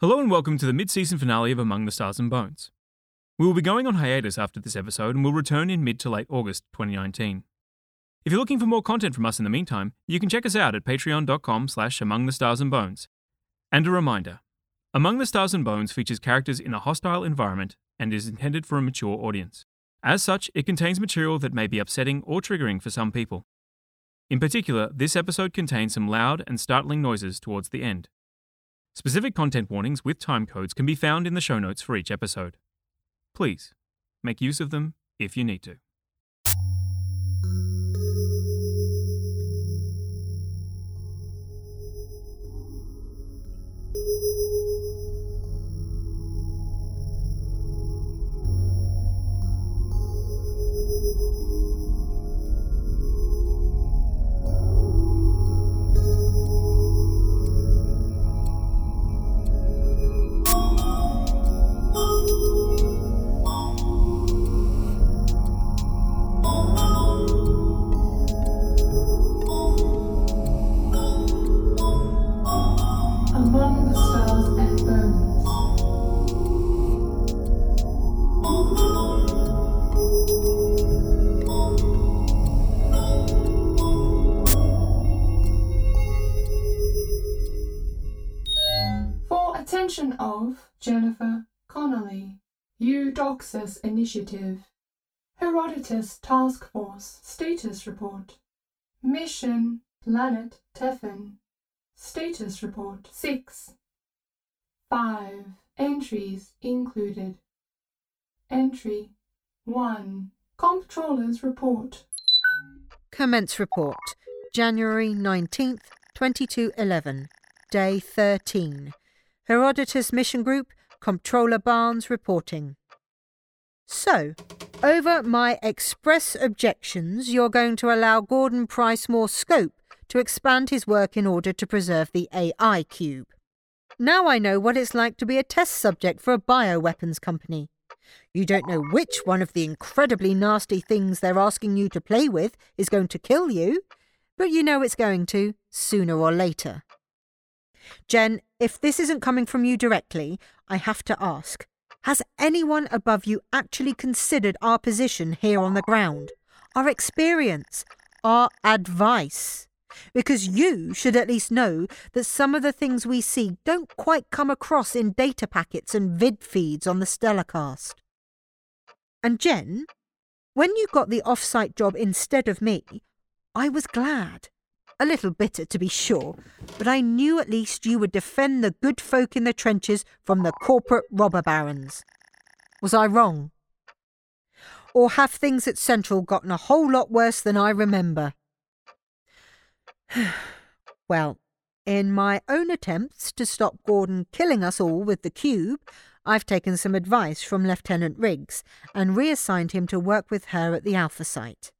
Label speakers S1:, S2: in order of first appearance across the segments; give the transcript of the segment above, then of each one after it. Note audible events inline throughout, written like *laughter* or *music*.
S1: Hello and welcome to the mid season finale of Among the Stars and Bones. We will be going on hiatus after this episode and will return in mid to late August 2019. If you're looking for more content from us in the meantime, you can check us out at patreon.com slash among the stars and bones. And a reminder, Among the Stars and Bones features characters in a hostile environment and is intended for a mature audience. As such, it contains material that may be upsetting or triggering for some people. In particular, this episode contains some loud and startling noises towards the end. Specific content warnings with time codes can be found in the show notes for each episode. Please, make use of them if you need to.
S2: Initiative, Herodotus Task Force Status Report, Mission Planet Tefn, Status Report 6. 5. Entries included. Entry 1. Comptroller's Report.
S3: Commence report. January 19th, 2211. Day 13. Herodotus Mission Group, Comptroller Barnes reporting. So, over my express objections, you're going to allow Gordon Price more scope to expand his work in order to preserve the AI cube. Now I know what it's like to be a test subject for a bioweapons company. You don't know which one of the incredibly nasty things they're asking you to play with is going to kill you, but you know it's going to, sooner or later. Jen, if this isn't coming from you directly, I have to ask Has anyone above you actually considered our position here on the ground? Our experience? Our advice? Because you should at least know that some of the things we see don't quite come across in data packets and vid feeds on the Stellarcast. And Jen, when you got the off-site job instead of me, I was glad. A little bitter, to be sure, but I knew at least you would defend the good folk in the trenches from the corporate robber barons. Was I wrong? Or have things at Central gotten a whole lot worse than I remember? *sighs* well, in my own attempts to stop Gordon killing us all with the cube, I've taken some advice from Lieutenant Riggs and reassigned him to work with her at the Alpha site,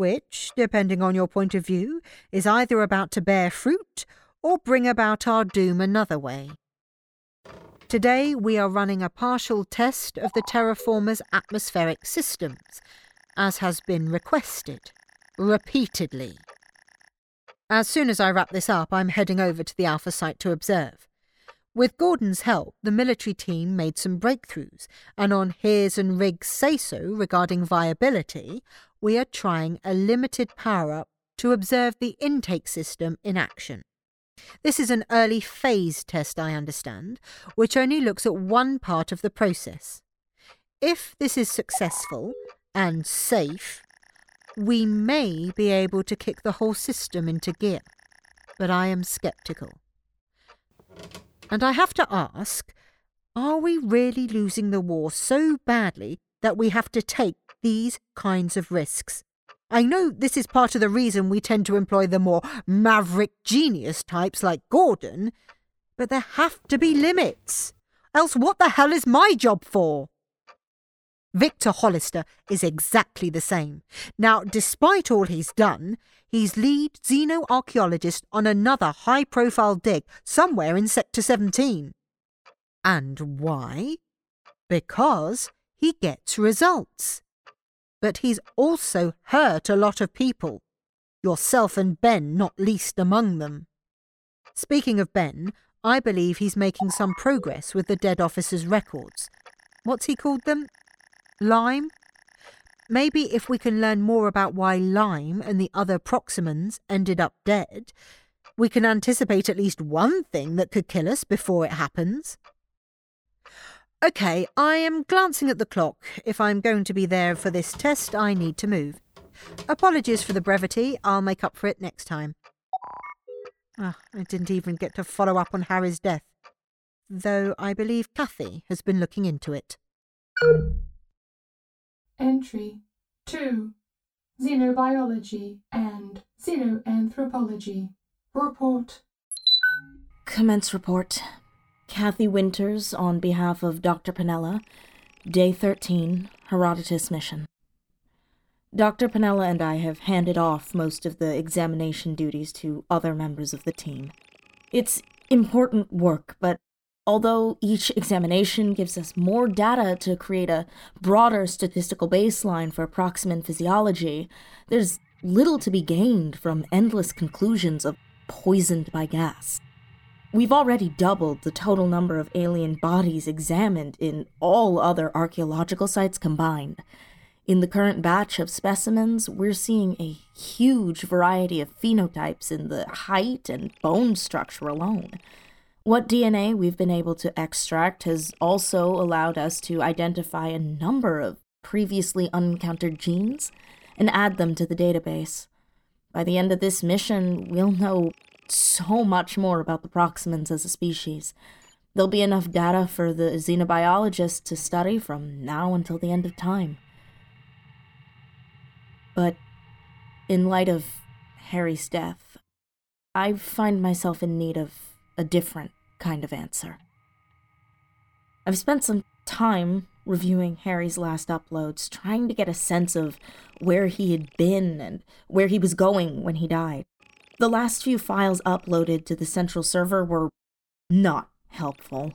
S3: which, depending on your point of view, is either about to bear fruit or bring about our doom another way. Today we are running a partial test of the terraformer's atmospheric systems, as has been requested, repeatedly. As soon as I wrap this up, I'm heading over to the Alpha site to observe. With Gordon's help, the military team made some breakthroughs, and on his and Riggs' say so regarding viability, we are trying a limited power up to observe the intake system in action. This is an early phase test, I understand, which only looks at one part of the process. If this is successful and safe, we may be able to kick the whole system into gear, but I am sceptical. And I have to ask are we really losing the war so badly that we have to take these kinds of risks? I know this is part of the reason we tend to employ the more maverick genius types like Gordon, but there have to be limits. Else, what the hell is my job for? Victor Hollister is exactly the same. Now, despite all he's done, he's lead xenoarchaeologist on another high profile dig somewhere in Sector 17. And why? Because he gets results. But he's also hurt a lot of people, yourself and Ben not least among them. Speaking of Ben, I believe he's making some progress with the dead officer's records. What's he called them? Lime? Maybe if we can learn more about why Lime and the other Proximans ended up dead, we can anticipate at least one thing that could kill us before it happens. OK, I am glancing at the clock. If I'm going to be there for this test, I need to move. Apologies for the brevity. I'll make up for it next time. Ah, I didn't even get to follow up on Harry's death, though I believe Kathy has been looking into it.
S2: Entry 2. Xenobiology and Xenoanthropology. Report.
S4: Commence report. Kathy Winters on behalf of Dr. Penella. Day 13, Herodotus mission. Dr. Penella and I have handed off most of the examination duties to other members of the team. It's important work, but although each examination gives us more data to create a broader statistical baseline for Proximan physiology, there's little to be gained from endless conclusions of poisoned by gas. We've already doubled the total number of alien bodies examined in all other archaeological sites combined, in the current batch of specimens, we're seeing a huge variety of phenotypes in the height and bone structure alone. What DNA we've been able to extract has also allowed us to identify a number of previously unencountered genes and add them to the database. By the end of this mission, we'll know so much more about the Proximans as a species. There'll be enough data for the xenobiologists to study from now until the end of time. But in light of Harry's death, I find myself in need of a different kind of answer. I've spent some time reviewing Harry's last uploads, trying to get a sense of where he had been and where he was going when he died. The last few files uploaded to the central server were not helpful.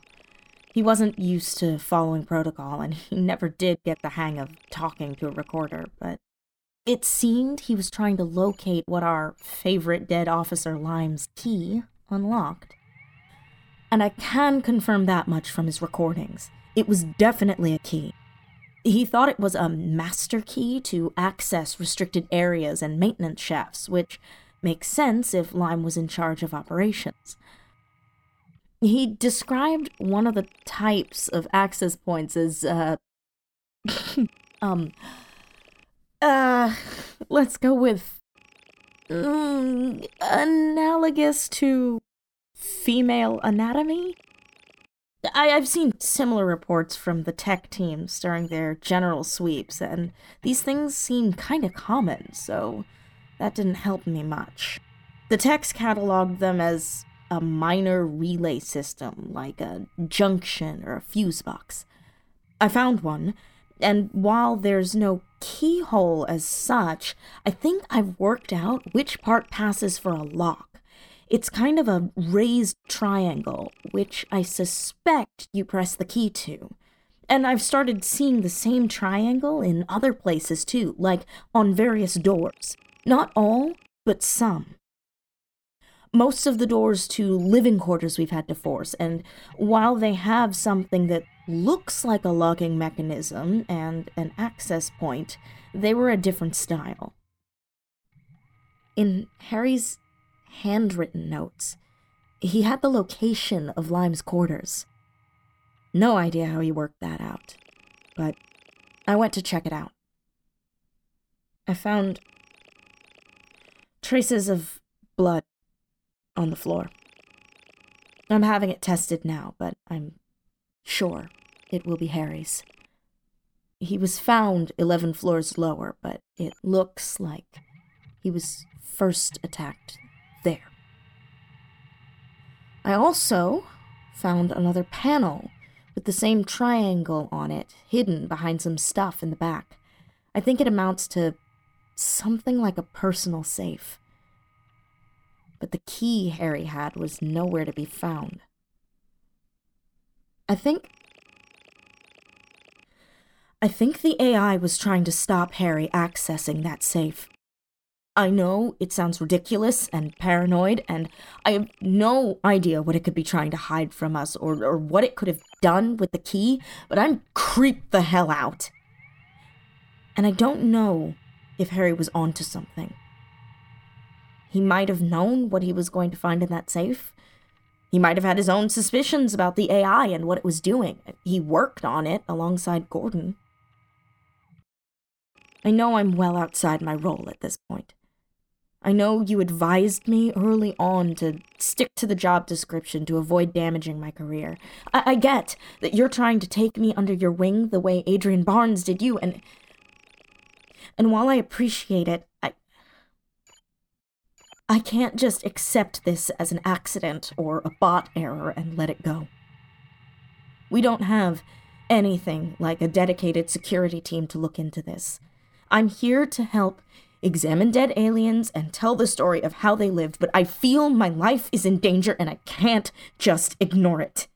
S4: He wasn't used to following protocol, and he *laughs* never did get the hang of talking to a recorder, but it seemed he was trying to locate what our favorite dead officer Lime's key unlocked. And I can confirm that much from his recordings. It was definitely a key. He thought it was a master key to access restricted areas and maintenance shafts, which makes sense if Lime was in charge of operations. He described one of the types of access points as, uh, *laughs* um, uh, let's go with mm, analogous to female anatomy. I, I've seen similar reports from the tech teams during their general sweeps, and these things seem kind of common, so that didn't help me much. The techs cataloged them as a minor relay system, like a junction or a fuse box. I found one, and while there's no keyhole as such, I think I've worked out which part passes for a lock. It's kind of a raised triangle, which I suspect you press the key to. And I've started seeing the same triangle in other places too, like on various doors. Not all, but some most of the doors to living quarters we've had to force, and while they have something that looks like a locking mechanism and an access point, they were a different style. In Harry's handwritten notes, he had the location of Lime's quarters. No idea how he worked that out, but I went to check it out. I found traces of blood on the floor. I'm having it tested now, but I'm sure it will be Harry's. He was found 11 floors lower, but it looks like he was first attacked there. I also found another panel with the same triangle on it, hidden behind some stuff in the back. I think it amounts to something like a personal safe but the key Harry had was nowhere to be found. I think. I think the AI was trying to stop Harry accessing that safe. I know it sounds ridiculous and paranoid, and I have no idea what it could be trying to hide from us or, or what it could have done with the key, but I'm creeped the hell out. And I don't know if Harry was onto something. He might have known what he was going to find in that safe. He might have had his own suspicions about the AI and what it was doing. He worked on it alongside Gordon. I know I'm well outside my role at this point. I know you advised me early on to stick to the job description to avoid damaging my career. I, I get that you're trying to take me under your wing the way Adrian Barnes did you, and. And while I appreciate it, I. I can't just accept this as an accident or a bot error and let it go. We don't have anything like a dedicated security team to look into this. I'm here to help examine dead aliens, and tell the story of how they lived, but I feel my life is in danger and I can't just ignore it.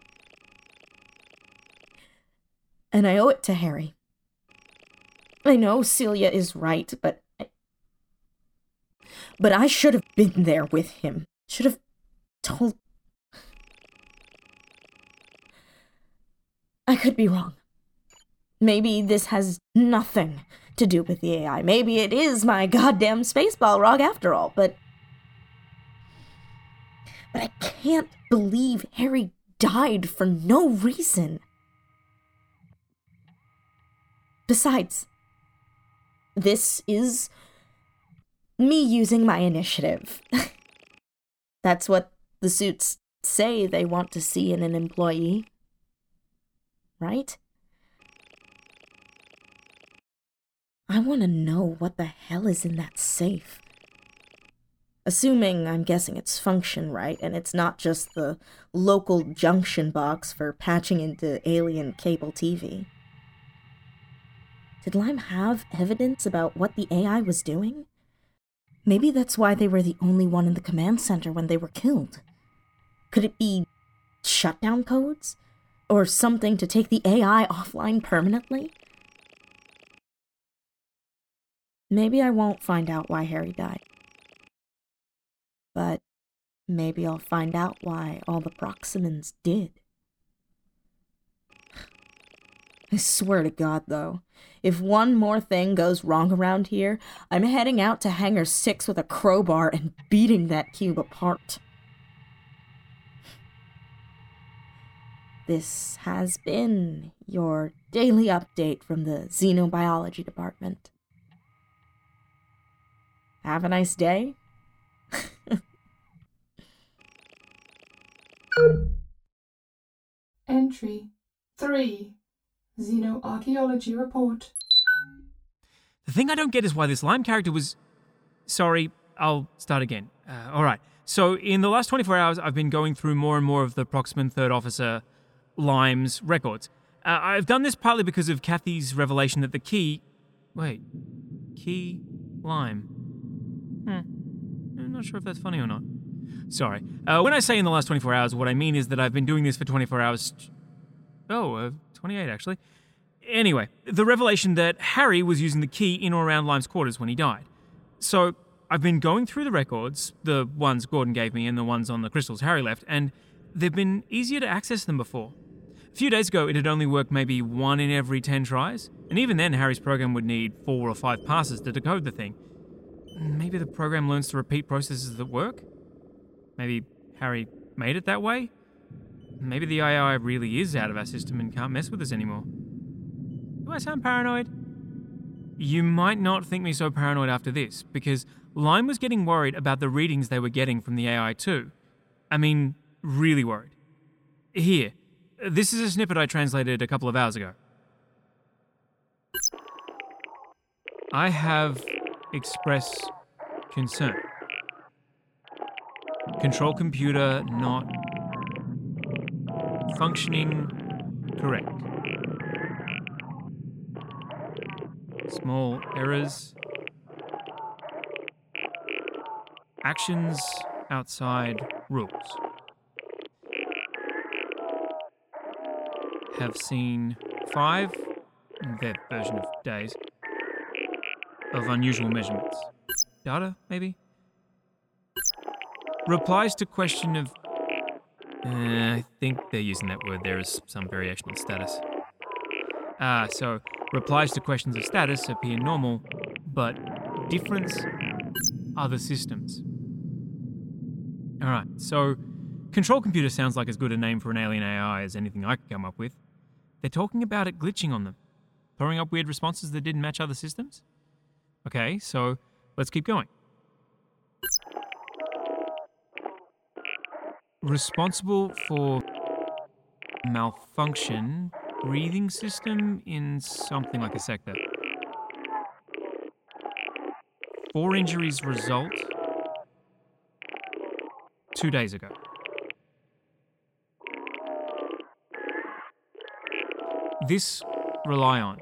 S4: And I owe it to Harry. I know Celia is right, but. I, but I should have been there with him. Should have told. I could be wrong. Maybe this has nothing to do with the AI. Maybe it is my goddamn space Balrog after all, but. But I can't believe Harry died for no reason. Besides, this is me using my initiative. *laughs* That's what the suits say they want to see in an employee. Right? I want to know what the hell is in that safe. Assuming I'm guessing its function right, and it's not just the local junction box for patching into alien cable TV. Did Lime have evidence about what the AI was doing? Maybe that's why they were the only one in the command center when they were killed. Could it be shutdown codes? Or something to take the AI offline permanently? Maybe I won't find out why Harry died. But maybe I'll find out why all the Proximans did. I swear to God, though, if one more thing goes wrong around here, I'm heading out to Hangar 6 with a crowbar and beating that cube apart. This has been your daily update from the Xenobiology Department. Have a nice day. *laughs*
S2: Entry 3 Xenoarchaeology Report.
S1: The thing I don't get is why this Lime character was. Sorry, I'll start again. Uh, Alright, so in the last 24 hours, I've been going through more and more of the Proximan Third Officer Lime's records. Uh, I've done this partly because of Kathy's revelation that the key. Wait. Key Lime. Hmm. I'm not sure if that's funny or not. Sorry. Uh, when I say in the last 24 hours, what I mean is that I've been doing this for 24 hours. Oh, uh, 28 actually. Anyway, the revelation that Harry was using the key in or around Lime's quarters when he died. So I've been going through the records, the ones Gordon gave me and the ones on the crystals Harry left, and they've been easier to access than before. A few days ago, it had only worked maybe one in every 10 tries, and even then, Harry's program would need four or five passes to decode the thing. Maybe the program learns to repeat processes that work? Maybe Harry made it that way? Maybe the AI really is out of our system and can't mess with us anymore. Do I sound paranoid? You might not think me so paranoid after this, because Lime was getting worried about the readings they were getting from the AI too. I mean, really worried. Here, this is a snippet I translated a couple of hours ago. I have express concern. Control computer not functioning correct. Small errors. Actions outside rules. Have seen five, in their version of days, of unusual measurements. data, maybe? Replies to question of. Uh, I think they're using that word there as some variation on status. Ah, so replies to questions of status appear normal, but difference other systems. Alright, so control computer sounds like as good a name for an alien AI as anything I could come up with. They're talking about it glitching on them, throwing up weird responses that didn't match other systems? Okay, so let's keep going. Responsible for malfunction breathing system in something like a sector. Four injuries result two days ago. This rely on.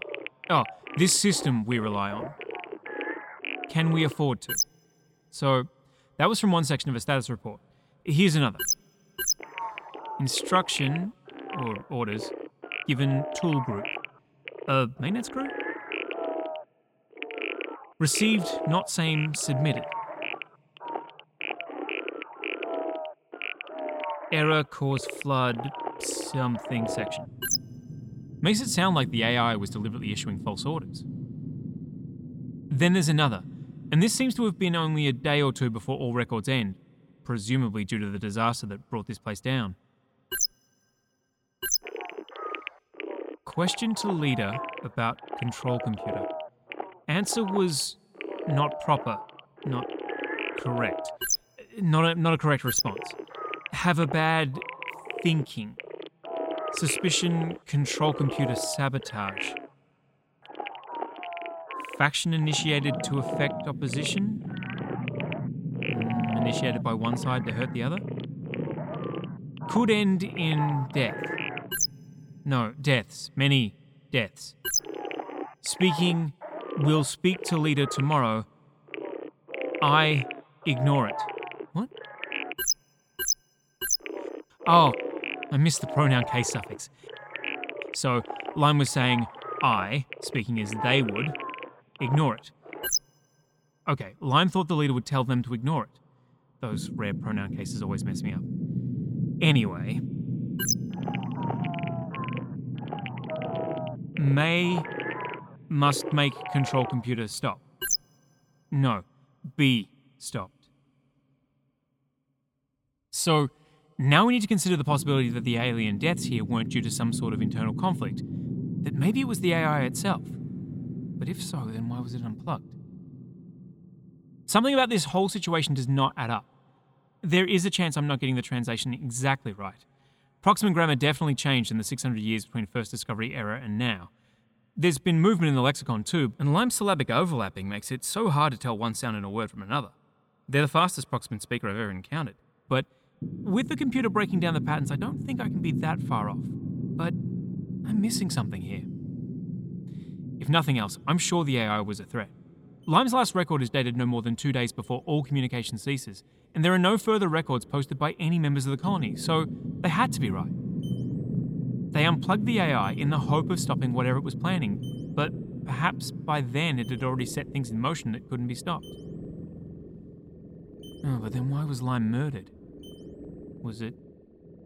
S1: Oh, this system we rely on. Can we afford to? So, that was from one section of a status report. Here's another. Instruction, or orders, given tool group. A maintenance crew? Received, not same, submitted. Error cause flood, something section. Makes it sound like the AI was deliberately issuing false orders. Then there's another, and this seems to have been only a day or two before all records end, presumably due to the disaster that brought this place down. Question to leader about control computer. Answer was not proper, not correct. Not a, not a correct response. Have a bad thinking. Suspicion control computer sabotage. Faction initiated to affect opposition. Initiated by one side to hurt the other. Could end in death. No, deaths. Many deaths. Speaking, we'll speak to leader tomorrow. I ignore it. What? Oh, I missed the pronoun case suffix. So, Lime was saying I, speaking as they would, ignore it. Okay, Lime thought the leader would tell them to ignore it. Those rare pronoun cases always mess me up. Anyway, May must make control computer stop. No, be stopped. So now we need to consider the possibility that the alien deaths here weren't due to some sort of internal conflict, that maybe it was the AI itself. But if so, then why was it unplugged? Something about this whole situation does not add up. There is a chance I'm not getting the translation exactly right. Proximan grammar definitely changed in the 600 years between first discovery era and now. There's been movement in the lexicon too, and Lime's syllabic overlapping makes it so hard to tell one sound in a word from another. They're the fastest Proximan speaker I've ever encountered. But with the computer breaking down the patterns, I don't think I can be that far off. But I'm missing something here. If nothing else, I'm sure the AI was a threat. Lime's last record is dated no more than two days before all communication ceases, and there are no further records posted by any members of the colony, so they had to be right. They unplugged the AI in the hope of stopping whatever it was planning, but perhaps by then it had already set things in motion that couldn't be stopped. Oh, but then why was Lime murdered? Was it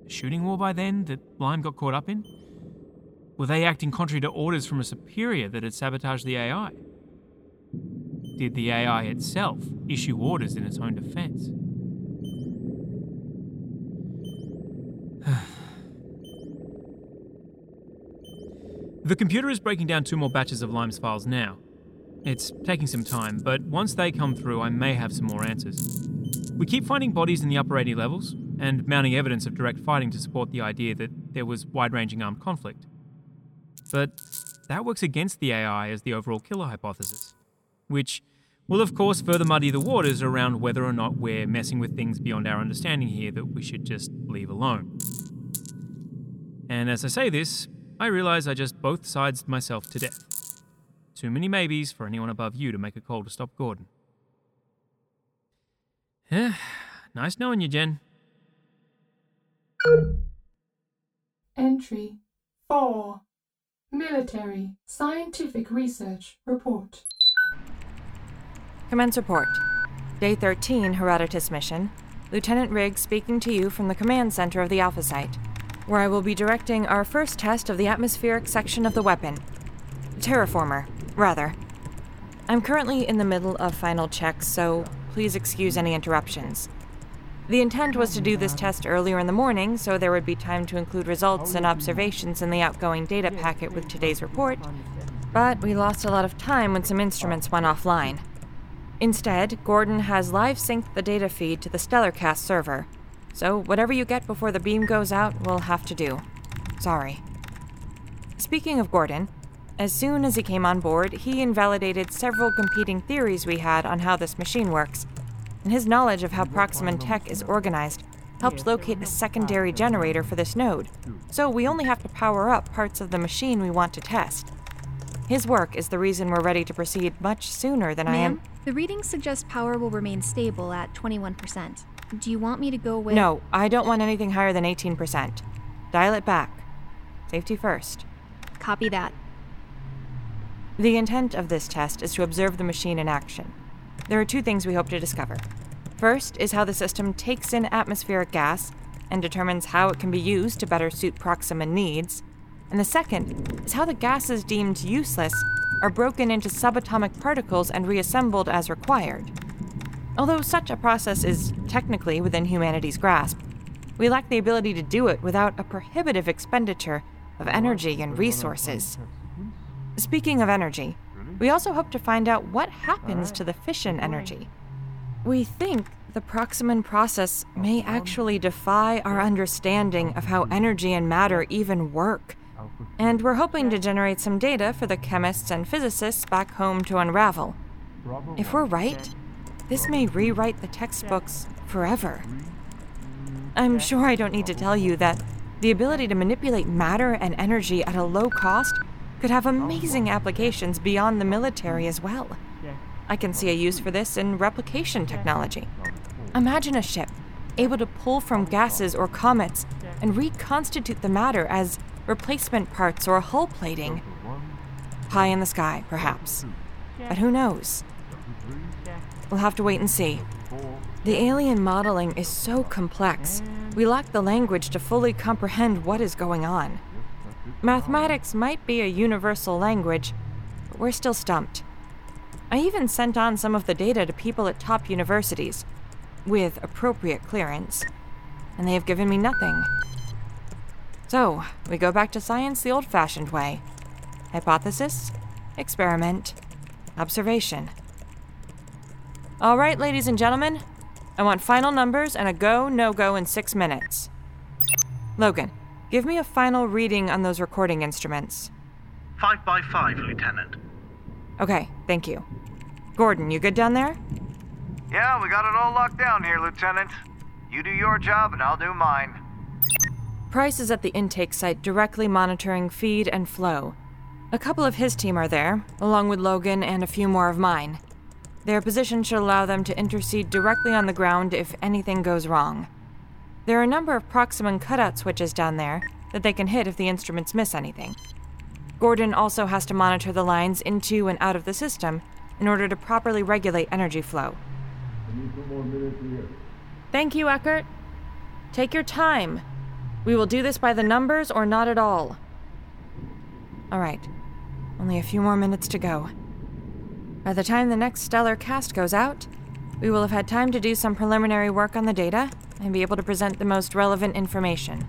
S1: a shooting war by then that Lime got caught up in? Were they acting contrary to orders from a superior that had sabotaged the AI? Did the AI itself issue orders in its own defense? The computer is breaking down two more batches of Lime's files now. It's taking some time, but once they come through, I may have some more answers. We keep finding bodies in the upper 80 levels, and mounting evidence of direct fighting to support the idea that there was wide ranging armed conflict. But that works against the AI as the overall killer hypothesis, which will, of course, further muddy the waters around whether or not we're messing with things beyond our understanding here that we should just leave alone. And as I say this, I realize I just both sides myself to death. Too many maybes for anyone above you to make a call to stop Gordon. Yeah, nice knowing you, Jen.
S2: Entry 4. Military Scientific Research Report.
S5: Commence report. Day 13 Herodotus mission. Lieutenant Riggs speaking to you from the command center of the Alpha Site, where I will be directing our first test of the atmospheric section of the weapon. Terraformer, rather. I'm currently in the middle of final checks, so please excuse any interruptions. The intent was to do this test earlier in the morning, so there would be time to include results and observations in the outgoing data packet with today's report, but we lost a lot of time when some instruments went offline. Instead, Gordon has live synced the data feed to the Stellarcast server, so whatever you get before the beam goes out will have to do. Sorry. Speaking of Gordon, as soon as he came on board, he invalidated several competing theories we had on how this machine works, and his knowledge of how Proximan Tech is organized helped locate a secondary generator for this node, so we only have to power up parts of the machine we want to test. His work is the reason we're ready to proceed much sooner than I am.
S6: Ma'am, the readings suggest power will remain stable at 21%. Do you want me to go with.
S5: No, I don't want anything higher than 18%. Dial it back. Safety first.
S6: Copy that.
S5: The intent of this test is to observe the machine in action. There are two things we hope to discover. First is how the system takes in atmospheric gas and determines how it can be used to better suit Proximan needs. And the second is how the gases deemed useless are broken into subatomic particles and reassembled as required. Although such a process is technically within humanity's grasp, we lack the ability to do it without a prohibitive expenditure of energy and resources. Speaking of energy, we also hope to find out what happens to the fission energy. We think the Proximan process may actually defy our understanding of how energy and matter even work. And we're hoping to generate some data for the chemists and physicists back home to unravel. If we're right, this may rewrite the textbooks forever. I'm sure I don't need to tell you that the ability to manipulate matter and energy at a low cost could have amazing applications beyond the military as well. I can see a use for this in replication technology. Imagine a ship able to pull from gases or comets and reconstitute the matter as replacement parts or hull plating. High in the sky, perhaps. But who knows? We'll have to wait and see. The alien modeling is so complex, we lack the language to fully comprehend what is going on. Mathematics might be a universal language, but we're still stumped. I even sent on some of the data to people at top universities, with appropriate clearance, and they have given me nothing. So, we go back to science the old fashioned way hypothesis, experiment, observation. All right, ladies and gentlemen, I want final numbers and a go no go in six minutes. Logan, give me a final reading on those recording instruments.
S7: Five by five, Lieutenant.
S5: Okay, thank you. Gordon, you good down there?
S8: Yeah, we got it all locked down here, Lieutenant. You do your job and I'll do mine.
S5: Price is at the intake site directly monitoring feed and flow. A couple of his team are there, along with Logan and a few more of mine. Their position should allow them to intercede directly on the ground if anything goes wrong. There are a number of Proximan cutout switches down there that they can hit if the instruments miss anything. Gordon also has to monitor the lines into and out of the system in order to properly regulate energy flow. Thank you, Eckert. Take your time. We will do this by the numbers or not at all. All right. Only a few more minutes to go. By the time the next Stellarcast goes out, we will have had time to do some preliminary work on the data and be able to present the most relevant information.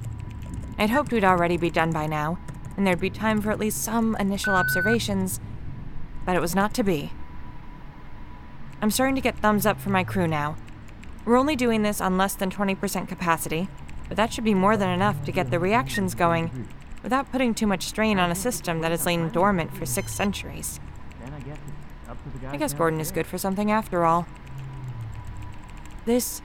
S5: I'd hoped we'd already be done by now, and there'd be time for at least some initial observations, but it was not to be. I'm starting to get thumbs up from my crew now. We're only doing this on less than 20% capacity, but that should be more than enough to get the reactions going without putting too much strain on a system that has lain dormant for six centuries. I guess Gordon is good for something after all. This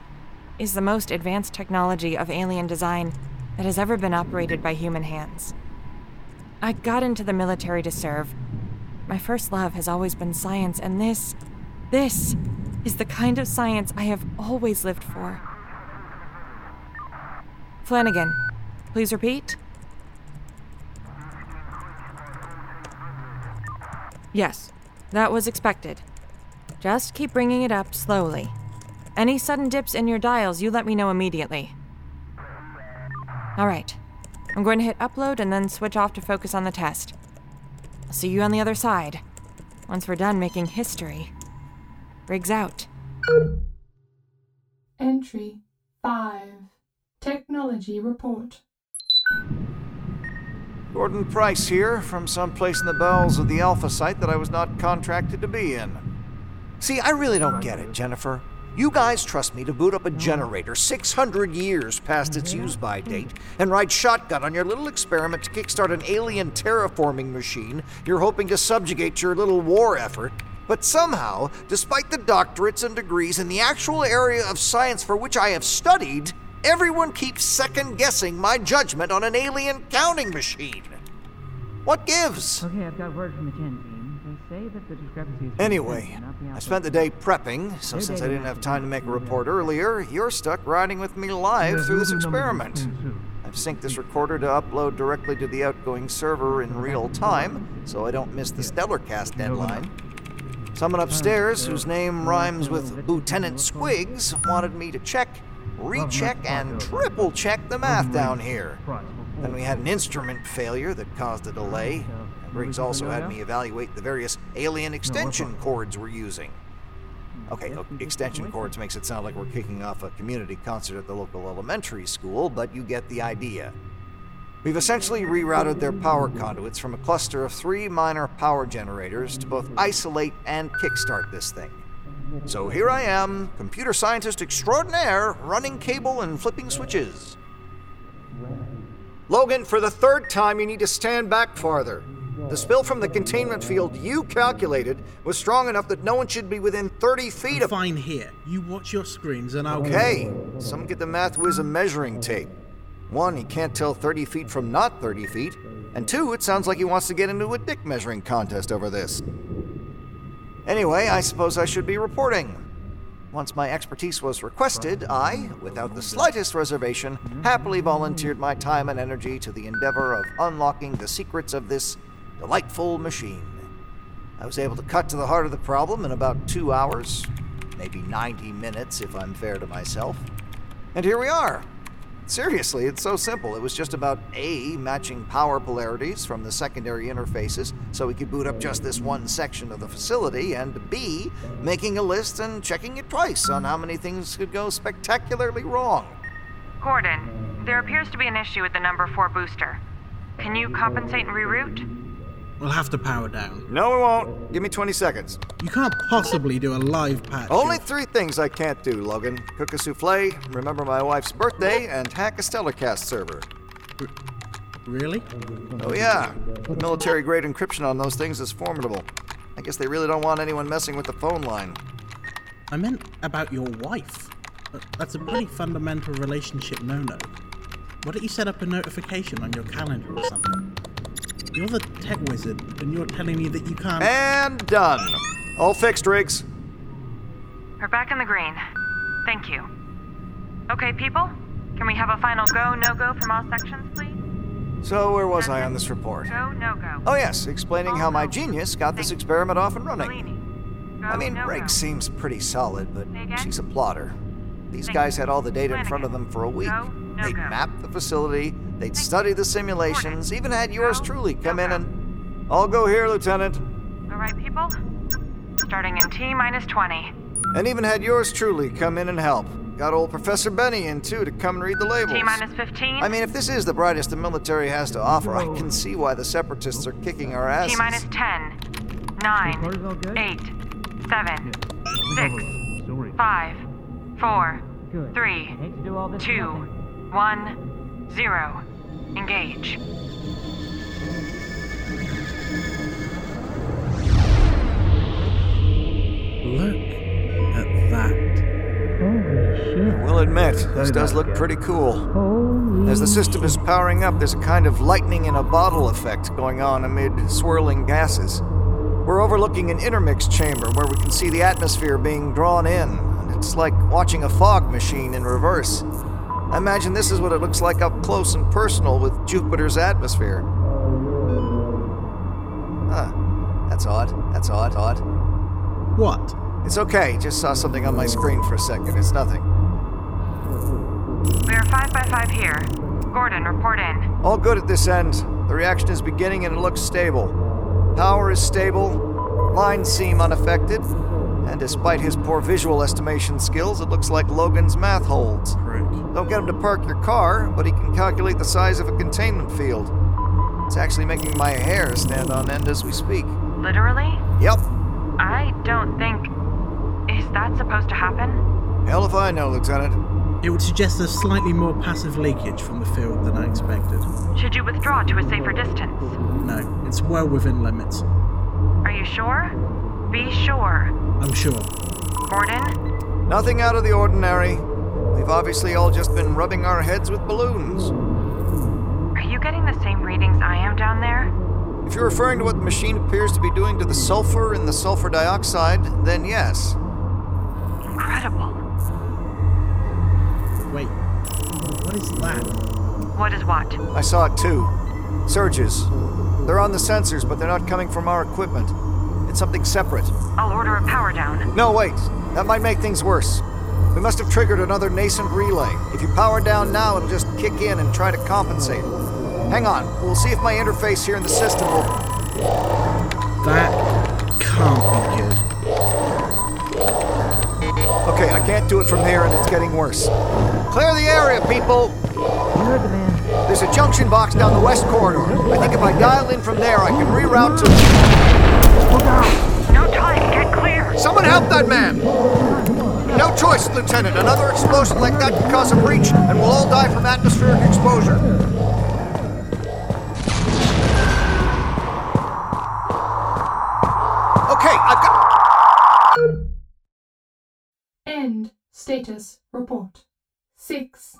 S5: is the most advanced technology of alien design that has ever been operated by human hands. I got into the military to serve. My first love has always been science, and this, this is the kind of science I have always lived for. Flanagan, please repeat. Yes, that was expected. Just keep bringing it up slowly. Any sudden dips in your dials, you let me know immediately. Alright. I'm going to hit upload and then switch off to focus on the test. I'll see you on the other side. Once we're done making history. Riggs out.
S2: Entry 5. Technology report.
S8: Gordon Price here, from some place in the bowels of the Alpha site that I was not contracted to be in. See, I really don't get it, Jennifer. You guys trust me to boot up a hmm. generator 600 years past its use by date and ride shotgun on your little experiment to kickstart an alien terraforming machine you're hoping to subjugate your little war effort. But somehow, despite the doctorates and degrees in the actual area of science for which I have studied, everyone keeps second guessing my judgment on an alien counting machine. What gives?
S9: Okay, I've got word from the gen team. They say that the discrepancy
S8: Anyway, I spent the day prepping, so since I didn't have time to make a report earlier, you're stuck riding with me live through this experiment. I've synced this recorder to upload directly to the outgoing server in real time, so I don't miss the Stellarcast deadline. Someone upstairs, whose name rhymes with Lieutenant Squigs, wanted me to check, recheck, and triple check the math down here. Then we had an instrument failure that caused a delay. Briggs also had me evaluate the various alien extension cords we're using. Okay, look, extension cords makes it sound like we're kicking off a community concert at the local elementary school, but you get the idea. We've essentially rerouted their power conduits from a cluster of three minor power generators to both isolate and kickstart this thing. So here I am, computer scientist extraordinaire, running cable and flipping switches. Logan, for the third time, you need to stand back farther. The spill from the containment field you calculated was strong enough that no one should be within 30 feet of.
S10: Fine here. You watch your screens and I'll.
S8: Okay, someone get the math whiz a measuring tape. One, he can't tell 30 feet from not 30 feet. And two, it sounds like he wants to get into a dick measuring contest over this. Anyway, I suppose I should be reporting. Once my expertise was requested, I, without the slightest reservation, happily volunteered my time and energy to the endeavor of unlocking the secrets of this delightful machine. I was able to cut to the heart of the problem in about two hours, maybe 90 minutes if I'm fair to myself. And here we are. Seriously, it's so simple. It was just about A, matching power polarities from the secondary interfaces so we could boot up just this one section of the facility, and B, making a list and checking it twice on how many things could go spectacularly wrong.
S5: Gordon, there appears to be an issue with the number 4 booster. Can you compensate and reroute?
S10: We'll have to power down.
S8: No, we won't. Give me 20 seconds.
S10: You can't possibly do a live patch.
S8: Only three things I can't do, Logan cook a souffle, remember my wife's birthday, and hack a Stellarcast server.
S10: Really?
S8: Oh, yeah. Military grade encryption on those things is formidable. I guess they really don't want anyone messing with the phone line.
S10: I meant about your wife. Uh, That's a pretty fundamental relationship no-no. Why don't you set up a notification on your calendar or something? You're the tech wizard, and you're telling me that you can't.
S8: And done. All fixed, Riggs.
S5: We're back in the green. Thank you. Okay, people? Can we have a final go, no go from all sections, please?
S8: So, where was I on this report?
S5: Go, no go.
S8: Oh, yes, explaining how my genius got this experiment off and running.
S5: Go,
S8: I mean,
S5: no
S8: Riggs
S5: go.
S8: seems pretty solid, but she's a plotter. These
S5: Thank
S8: guys had all the data in front of them for a week.
S5: Go, no
S8: They'd
S5: go.
S8: mapped the facility, they'd
S5: study
S8: the simulations, even had yours truly come in and. I'll go here, Lieutenant.
S5: All right, people? Starting in T minus 20.
S8: And even had yours truly come in and help. Got old Professor Benny in too to come and read the labels.
S5: T minus 15.
S8: I mean, if this is the brightest the military has to offer, I can see why the separatists are kicking our asses.
S5: T minus 10. 9. 8. 7. 6. 5. 4. 3.
S9: I hate to do all this for
S5: 2. 1. 0. Engage.
S10: Look at that.
S9: Holy shit.
S8: We'll admit, this does look pretty cool.
S9: Holy
S8: As the system is powering up, there's a kind of lightning in a bottle effect going on amid swirling gases. We're overlooking an intermix chamber where we can see the atmosphere being drawn in, and it's like watching a fog machine in reverse. I imagine this is what it looks like up close and personal with Jupiter's atmosphere. Huh. That's odd. That's odd. Odd.
S10: What?
S8: It's okay, just saw something on my screen for a second. It's nothing.
S5: We are 5 by 5 here. Gordon, report in.
S8: All good at this end. The reaction is beginning and it looks stable. Power is stable, lines seem unaffected, and despite his poor visual estimation skills, it looks like Logan's math holds.
S10: Prick.
S8: Don't get him to park your car, but he can calculate the size of a containment field. It's actually making my hair stand on end as we speak.
S5: Literally?
S8: Yep.
S5: I don't think. Is that supposed to happen?
S8: Hell if I know, Lieutenant.
S10: It would suggest a slightly more passive leakage from the field than I expected.
S5: Should you withdraw to a safer distance?
S10: No, it's well within limits.
S5: Are you sure? Be sure.
S10: I'm sure.
S5: Gordon?
S8: Nothing out of the ordinary. We've obviously all just been rubbing our heads with balloons.
S5: Are you getting the same readings I am down there?
S8: If you're referring to what the machine appears to be doing to the sulfur and the sulfur dioxide, then yes.
S5: Incredible.
S10: Wait, what is that?
S5: What is what?
S8: I saw it too. Surges. They're on the sensors, but they're not coming from our equipment. It's something separate.
S5: I'll order a power down.
S8: No, wait. That might make things worse. We must have triggered another nascent relay. If you power down now, it'll just kick in and try to compensate. Hang on. We'll see if my interface here in the system will.
S10: That can't be good.
S8: Okay, I can't do it from here, and it's getting worse. Clear the area, people!
S9: You heard the man.
S8: There's a junction box down the west corridor. I think if I dial in from there, I can reroute to.
S5: No time, get clear!
S8: Someone help that man! No choice, Lieutenant. Another explosion like that could cause a breach, and we'll all die from atmospheric exposure. Okay, I've got.
S2: End status report. 6.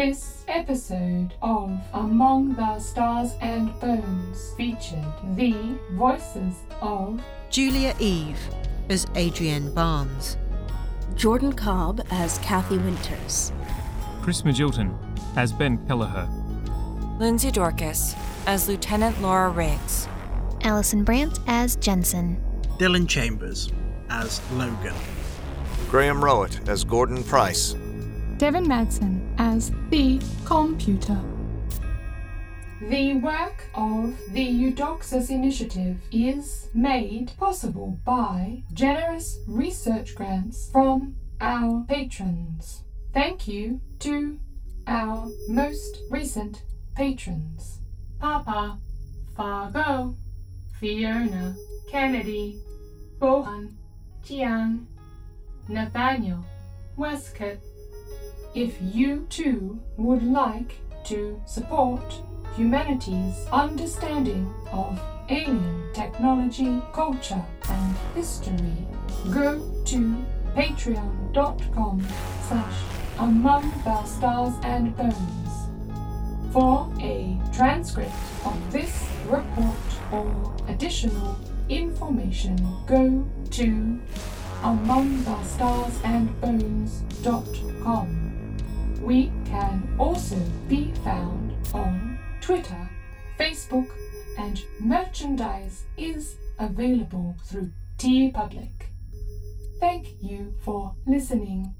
S2: This episode of Among the Stars and Bones featured the voices of
S3: Julia Eve as Adrienne Barnes.
S4: Jordan Cobb as Kathy Winters.
S1: Chris Magilton as Ben Kelleher.
S5: Lindsay Dorcas as Lieutenant Laura Riggs.
S6: Allison Brandt as Jensen.
S10: Dylan Chambers as Logan.
S8: Graham Rowett as Gordon Price.
S2: Devin Madsen as the computer. The work of the Eudoxus Initiative is made possible by generous research grants from our patrons. Thank you to our most recent patrons Papa, Fargo, Fiona, Kennedy, Bohan, Jian, Nathaniel, Westcott. If you too would like to support humanity's understanding of alien technology, culture, and history, go to patreon.com slash among the stars and bones for a transcript of this report or additional information. Go to amongthestarsandbones.com we can also be found on Twitter, Facebook, and merchandise is available through TeePublic. Thank you for listening.